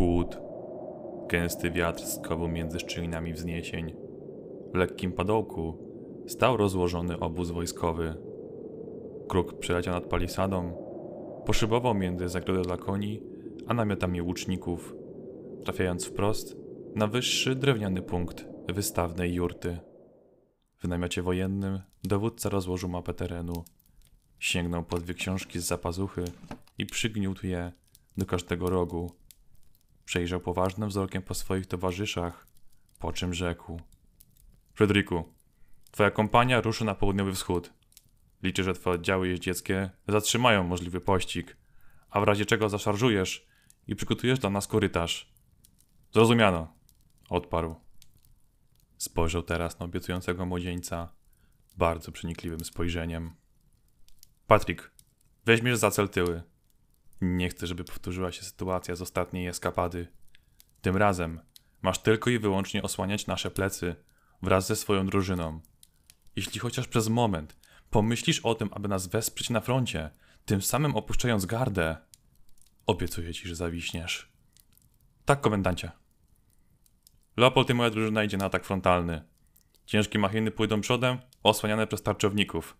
Chłód. Gęsty wiatr skował między szczelinami wzniesień. W lekkim padołku stał rozłożony obóz wojskowy. Kruk przeleciał nad palisadą, poszybował między zagrodę dla koni, a namiotami łuczników, trafiając wprost na wyższy drewniany punkt wystawnej jurty. W namiocie wojennym dowódca rozłożył mapę terenu. Sięgnął po dwie książki z zapazuchy i przygniótł je do każdego rogu. Przejrzał poważnym wzrokiem po swoich towarzyszach, po czym rzekł: Frederiku, twoja kompania ruszy na południowy wschód. Liczę, że twoje oddziały jeździeckie zatrzymają możliwy pościg, a w razie czego zaszarżujesz i przygotujesz dla nas korytarz. Zrozumiano, odparł. Spojrzał teraz na obiecującego młodzieńca bardzo przenikliwym spojrzeniem. Patryk, weźmiesz za cel tyły. Nie chcę, żeby powtórzyła się sytuacja z ostatniej eskapady. Tym razem masz tylko i wyłącznie osłaniać nasze plecy wraz ze swoją drużyną. Jeśli chociaż przez moment pomyślisz o tym, aby nas wesprzeć na froncie, tym samym opuszczając gardę, obiecuję ci, że zawiśniesz. Tak, komendancie. Leopold i moja drużyna idzie na atak frontalny. Ciężkie machiny pójdą przodem, osłaniane przez tarczowników.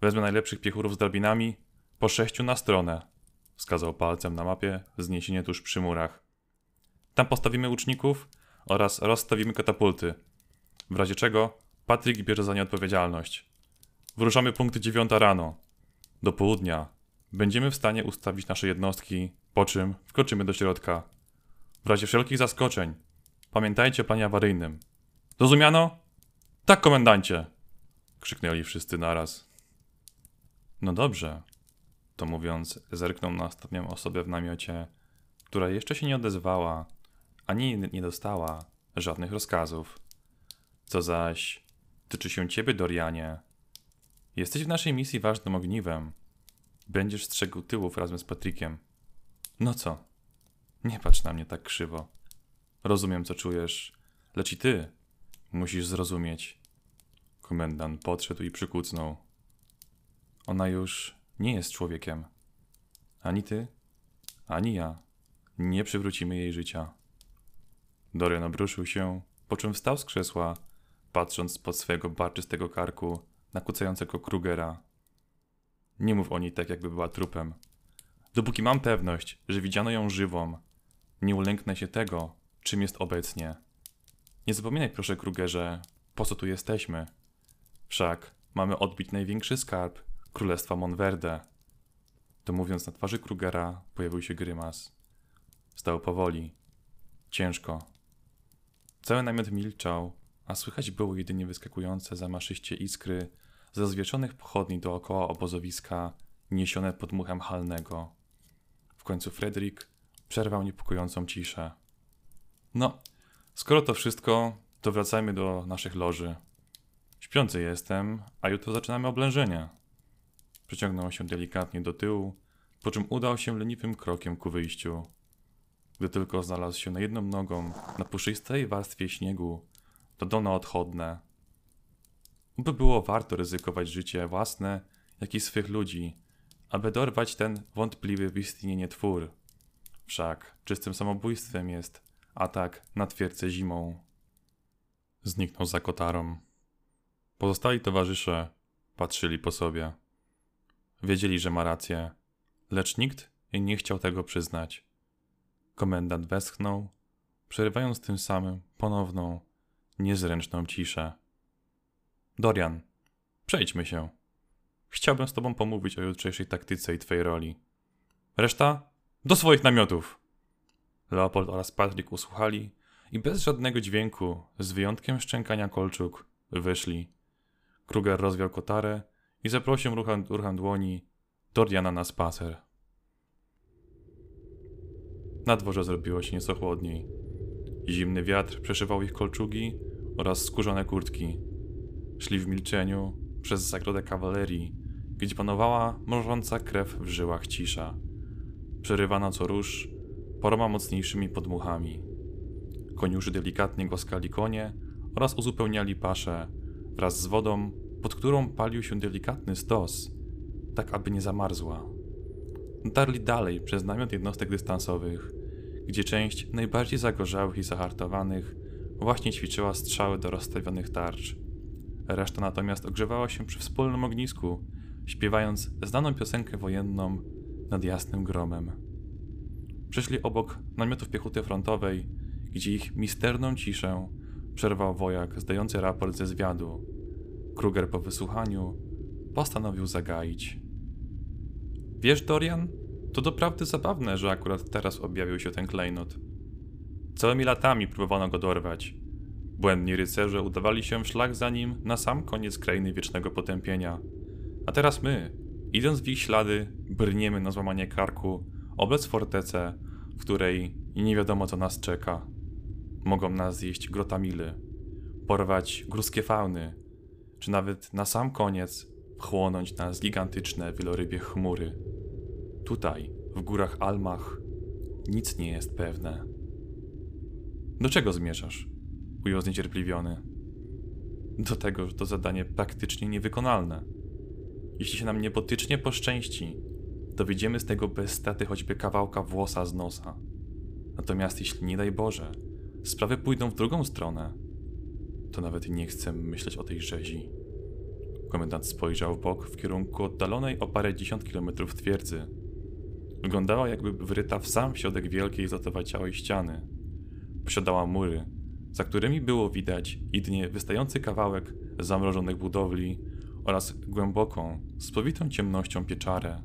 Wezmę najlepszych piechurów z drabinami, po sześciu na stronę. Wskazał palcem na mapie zniesienie tuż przy murach. Tam postawimy łuczników oraz rozstawimy katapulty. W razie czego Patryk bierze za nie odpowiedzialność. Wyruszamy punkty dziewiąta rano. Do południa będziemy w stanie ustawić nasze jednostki, po czym wkroczymy do środka. W razie wszelkich zaskoczeń pamiętajcie o planie awaryjnym. Zrozumiano? Tak, komendancie! krzyknęli wszyscy naraz. No dobrze. To mówiąc, zerknął na ostatnią osobę w namiocie, która jeszcze się nie odezwała, ani nie dostała żadnych rozkazów. Co zaś tyczy się ciebie, Dorianie. Jesteś w naszej misji ważnym ogniwem. Będziesz strzegł tyłów razem z Patrykiem. No co? Nie patrz na mnie tak krzywo. Rozumiem, co czujesz, lecz i ty musisz zrozumieć. Komendant podszedł i przykucnął. Ona już nie jest człowiekiem. Ani ty, ani ja nie przywrócimy jej życia. Dorian obruszył się, po czym wstał z krzesła, patrząc spod swojego barczystego karku na kucającego Krugera. Nie mów o niej tak, jakby była trupem. Dopóki mam pewność, że widziano ją żywą, nie ulęknę się tego, czym jest obecnie. Nie zapominaj proszę, Krugerze, po co tu jesteśmy. Wszak mamy odbić największy skarb Królestwa Monverde. To mówiąc na twarzy Krugera pojawił się grymas. Stał powoli. Ciężko. Cały namiot milczał, a słychać było jedynie wyskakujące zamaszyście iskry ze zwieczonych pochodni dookoła obozowiska, niesione pod muchem halnego. W końcu Fredrik przerwał niepokojącą ciszę. No, skoro to wszystko, to wracajmy do naszych loży. Śpiący jestem, a jutro zaczynamy oblężenie. Przeciągnął się delikatnie do tyłu, po czym udał się leniwym krokiem ku wyjściu. Gdy tylko znalazł się na jedną nogą na puszystej warstwie śniegu, to dono odchodne. By było warto ryzykować życie własne, jak i swych ludzi, aby dorwać ten wątpliwy w istnienie twór. Wszak czystym samobójstwem jest atak na twierdzę zimą. Zniknął za kotarą. Pozostali towarzysze patrzyli po sobie. Wiedzieli, że ma rację, lecz nikt nie chciał tego przyznać. Komendant westchnął, przerywając tym samym ponowną, niezręczną ciszę. Dorian, przejdźmy się. Chciałbym z tobą pomówić o jutrzejszej taktyce i twojej roli. Reszta do swoich namiotów! Leopold oraz Patryk usłuchali i bez żadnego dźwięku, z wyjątkiem szczękania kolczuk, wyszli. Kruger rozwiał kotarę i zaprosił ruchem, ruchem dłoni Doriana na spacer. Na dworze zrobiło się nieco chłodniej. Zimny wiatr przeszywał ich kolczugi oraz skórzone kurtki. Szli w milczeniu przez zagrodę kawalerii, gdzie panowała mrożąca krew w żyłach cisza, przerywana co róż paroma mocniejszymi podmuchami. Koniuszy delikatnie głaskali konie oraz uzupełniali paszę wraz z wodą, pod którą palił się delikatny stos, tak aby nie zamarzła. Dotarli dalej przez namiot jednostek dystansowych, gdzie część najbardziej zagorzałych i zahartowanych właśnie ćwiczyła strzały do rozstawionych tarcz. Reszta natomiast ogrzewała się przy wspólnym ognisku, śpiewając znaną piosenkę wojenną nad jasnym gromem. Przeszli obok namiotów piechoty frontowej, gdzie ich misterną ciszę przerwał wojak zdający raport ze zwiadu. Kruger po wysłuchaniu postanowił zagaić. Wiesz, Dorian, to doprawdy zabawne, że akurat teraz objawił się ten klejnot. Całymi latami próbowano go dorwać. Błędni rycerze udawali się w szlak za nim na sam koniec krainy wiecznego potępienia. A teraz my, idąc w ich ślady, brniemy na złamanie karku, obec fortecę, w której nie wiadomo co nas czeka. Mogą nas zjeść grotamily, porwać gruzkie fauny, czy nawet na sam koniec wchłonąć nas gigantyczne wielorybie chmury. Tutaj, w górach Almach, nic nie jest pewne. Do czego zmierzasz? Ujął zniecierpliwiony. Do tego, że to zadanie praktycznie niewykonalne. Jeśli się nam niebotycznie poszczęści, dowiedziemy z tego bez straty choćby kawałka włosa z nosa. Natomiast jeśli nie daj Boże, sprawy pójdą w drugą stronę, to nawet nie chcę myśleć o tej rzezi. Komendant spojrzał w bok w kierunku oddalonej o parę dziesiąt kilometrów twierdzy. Wyglądała jakby wryta w sam środek wielkiej zatowaciałej ściany. Posiadała mury, za którymi było widać jedynie wystający kawałek zamrożonych budowli oraz głęboką, spowitą ciemnością pieczarę.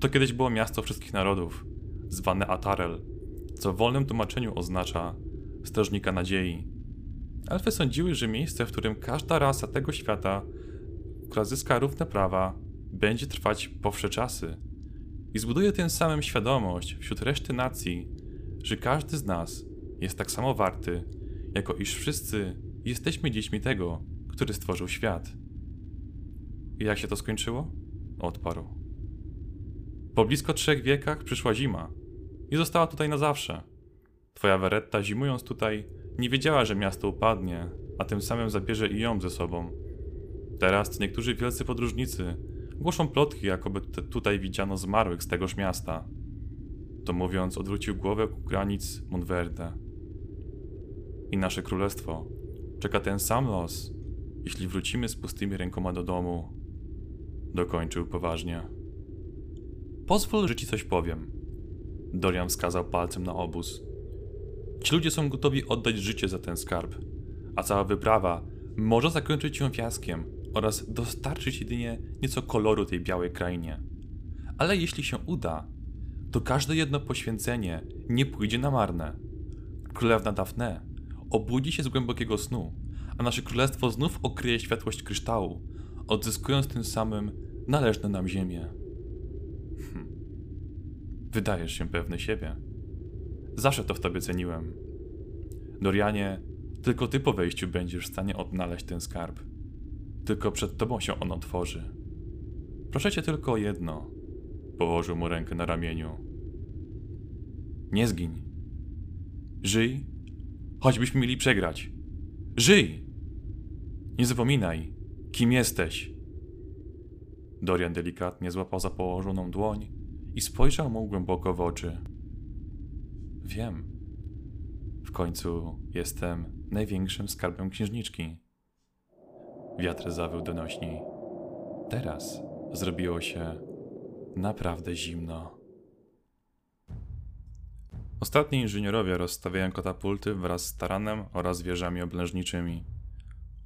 To kiedyś było miasto wszystkich narodów, zwane Atarel, co w wolnym tłumaczeniu oznacza strażnika nadziei. Elfy sądziły, że miejsce, w którym każda rasa tego świata, która zyska równe prawa, będzie trwać po wsze czasy i zbuduje tym samym świadomość wśród reszty nacji, że każdy z nas jest tak samo warty, jako iż wszyscy jesteśmy dziećmi tego, który stworzył świat. I jak się to skończyło? Odparł. Po blisko trzech wiekach przyszła zima i została tutaj na zawsze. Twoja Weretta, zimując tutaj, nie wiedziała, że miasto upadnie, a tym samym zabierze i ją ze sobą. Teraz niektórzy wielcy podróżnicy głoszą plotki, jakoby tutaj widziano zmarłych z tegoż miasta. To mówiąc, odwrócił głowę ku granic Montverde. I nasze królestwo czeka ten sam los, jeśli wrócimy z pustymi rękoma do domu. Dokończył poważnie. Pozwól, że ci coś powiem. Dorian wskazał palcem na obóz. Ci ludzie są gotowi oddać życie za ten skarb, a cała wyprawa może zakończyć się fiaskiem oraz dostarczyć jedynie nieco koloru tej białej krainie. Ale jeśli się uda, to każde jedno poświęcenie nie pójdzie na marne. Królewna Daphne obudzi się z głębokiego snu, a nasze królestwo znów okryje światłość kryształu, odzyskując tym samym należne nam ziemię. Hm. Wydajesz się pewny siebie. Zawsze to w tobie ceniłem. Dorianie, tylko ty po wejściu będziesz w stanie odnaleźć ten skarb. Tylko przed tobą się on otworzy. Proszę cię tylko o jedno. Położył mu rękę na ramieniu. Nie zgiń. Żyj, choćbyśmy mieli przegrać. Żyj! Nie zapominaj, kim jesteś. Dorian delikatnie złapał za położoną dłoń i spojrzał mu głęboko w oczy. Wiem. W końcu jestem największym skarbem księżniczki. Wiatr zawył donośniej. Teraz zrobiło się naprawdę zimno. Ostatni inżynierowie rozstawiają katapulty wraz z taranem oraz wieżami oblężniczymi.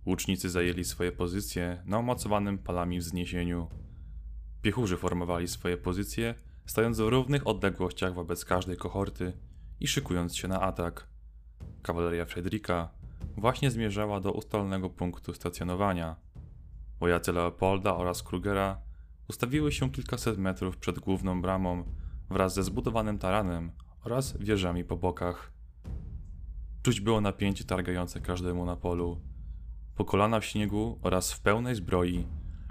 Łucznicy zajęli swoje pozycje na umocowanym palami wzniesieniu. Piechurzy formowali swoje pozycje, stając w równych odległościach wobec każdej kohorty i szykując się na atak. Kawaleria Fredrika właśnie zmierzała do ustalnego punktu stacjonowania. Wojacy Leopolda oraz Krugera ustawiły się kilkaset metrów przed główną bramą wraz ze zbudowanym taranem oraz wieżami po bokach. Czuć było napięcie targające każdemu na polu. Po kolana w śniegu oraz w pełnej zbroi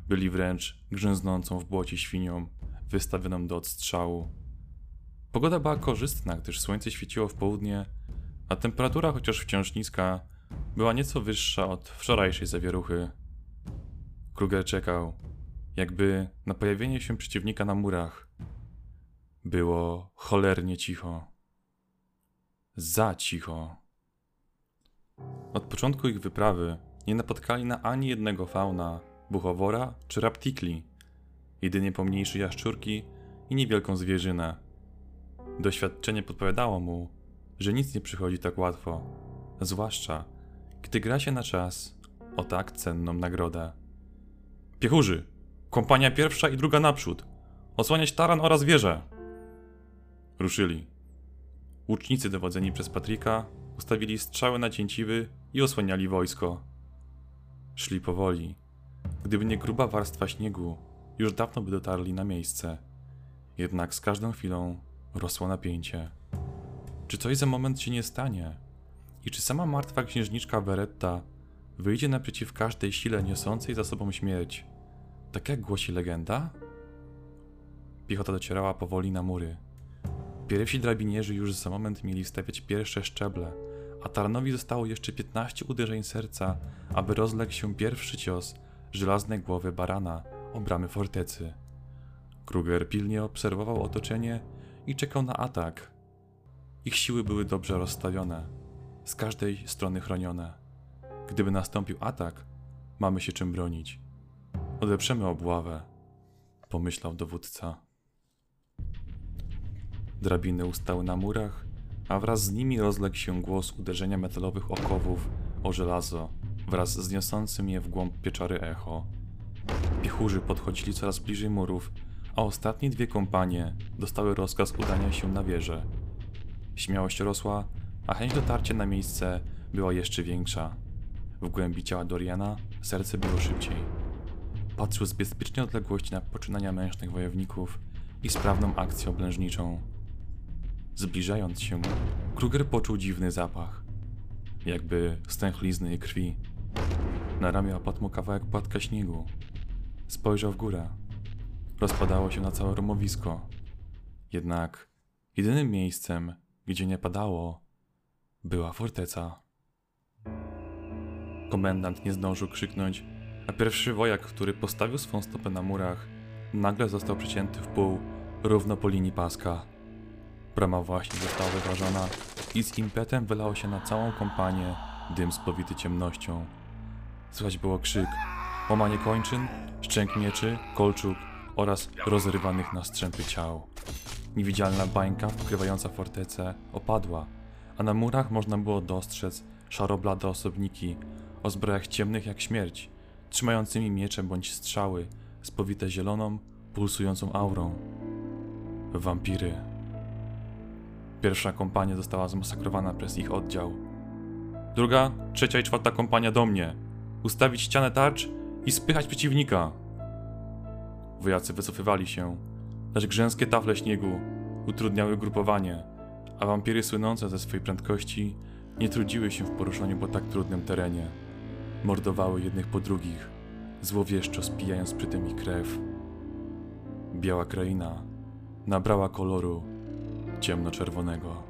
byli wręcz grzęznącą w błocie świnią, wystawioną do odstrzału. Pogoda była korzystna, gdyż słońce świeciło w południe, a temperatura, chociaż wciąż niska, była nieco wyższa od wczorajszej zawieruchy. Kruger czekał, jakby na pojawienie się przeciwnika na murach. Było cholernie cicho. Za cicho. Od początku ich wyprawy nie napotkali na ani jednego fauna, buchowora czy raptikli, jedynie pomniejsze jaszczurki i niewielką zwierzynę. Doświadczenie podpowiadało mu, że nic nie przychodzi tak łatwo, zwłaszcza gdy gra się na czas o tak cenną nagrodę. Piechurzy! Kompania pierwsza i druga naprzód! Osłaniać taran oraz wieżę! Ruszyli. Łucznicy dowodzeni przez Patryka ustawili strzały na cięciwy i osłaniali wojsko. Szli powoli. Gdyby nie gruba warstwa śniegu, już dawno by dotarli na miejsce. Jednak z każdą chwilą rosło napięcie. Czy coś za moment się nie stanie? I czy sama martwa księżniczka Beretta wyjdzie naprzeciw każdej sile niosącej za sobą śmierć? Tak jak głosi legenda? Piechota docierała powoli na mury. Pierwsi drabinierzy już za moment mieli stawiać pierwsze szczeble, a Tarnowi zostało jeszcze 15 uderzeń serca, aby rozległ się pierwszy cios żelaznej głowy barana o bramy fortecy. Kruger pilnie obserwował otoczenie i czekał na atak. Ich siły były dobrze rozstawione, z każdej strony chronione. Gdyby nastąpił atak, mamy się czym bronić. Odeprzemy obławę, pomyślał dowódca. Drabiny ustały na murach, a wraz z nimi rozległ się głos uderzenia metalowych okowów o żelazo wraz z niosącym je w głąb pieczory echo. Piechurzy podchodzili coraz bliżej murów, a ostatnie dwie kompanie dostały rozkaz udania się na wieżę. Śmiałość rosła, a chęć dotarcia na miejsce była jeszcze większa. W głębi ciała Doriana serce biło szybciej. Patrzył z bezpiecznej odległości na poczynania mężnych wojowników i sprawną akcję oblężniczą. Zbliżając się, Kruger poczuł dziwny zapach, jakby stęchlizny i krwi. Na ramię opadł mu kawałek płatka śniegu. Spojrzał w górę. Rozpadało się na całe rumowisko. Jednak jedynym miejscem, gdzie nie padało, była forteca. Komendant nie zdążył krzyknąć, a pierwszy wojak, który postawił swą stopę na murach, nagle został przecięty w pół, równo po linii paska. Brama właśnie została wyważona i z impetem wylało się na całą kompanię dym spowity ciemnością. Słychać było krzyk, łamanie kończyn, szczęk mieczy, kolczuk oraz rozrywanych na strzępy ciał. Niewidzialna bańka pokrywająca fortecę opadła, a na murach można było dostrzec szaroblade osobniki o zbrojach ciemnych jak śmierć, trzymającymi miecze bądź strzały, spowite zieloną, pulsującą aurą. Wampiry. Pierwsza kompania została zmasakrowana przez ich oddział. Druga, trzecia i czwarta kompania do mnie. Ustawić ścianę tarcz i spychać przeciwnika. Wojacy wycofywali się, lecz grzęskie tafle śniegu utrudniały grupowanie, a wampiry słynące ze swej prędkości nie trudziły się w poruszaniu po tak trudnym terenie. Mordowały jednych po drugich, złowieszczo spijając przy tym ich krew. Biała kraina nabrała koloru ciemnoczerwonego.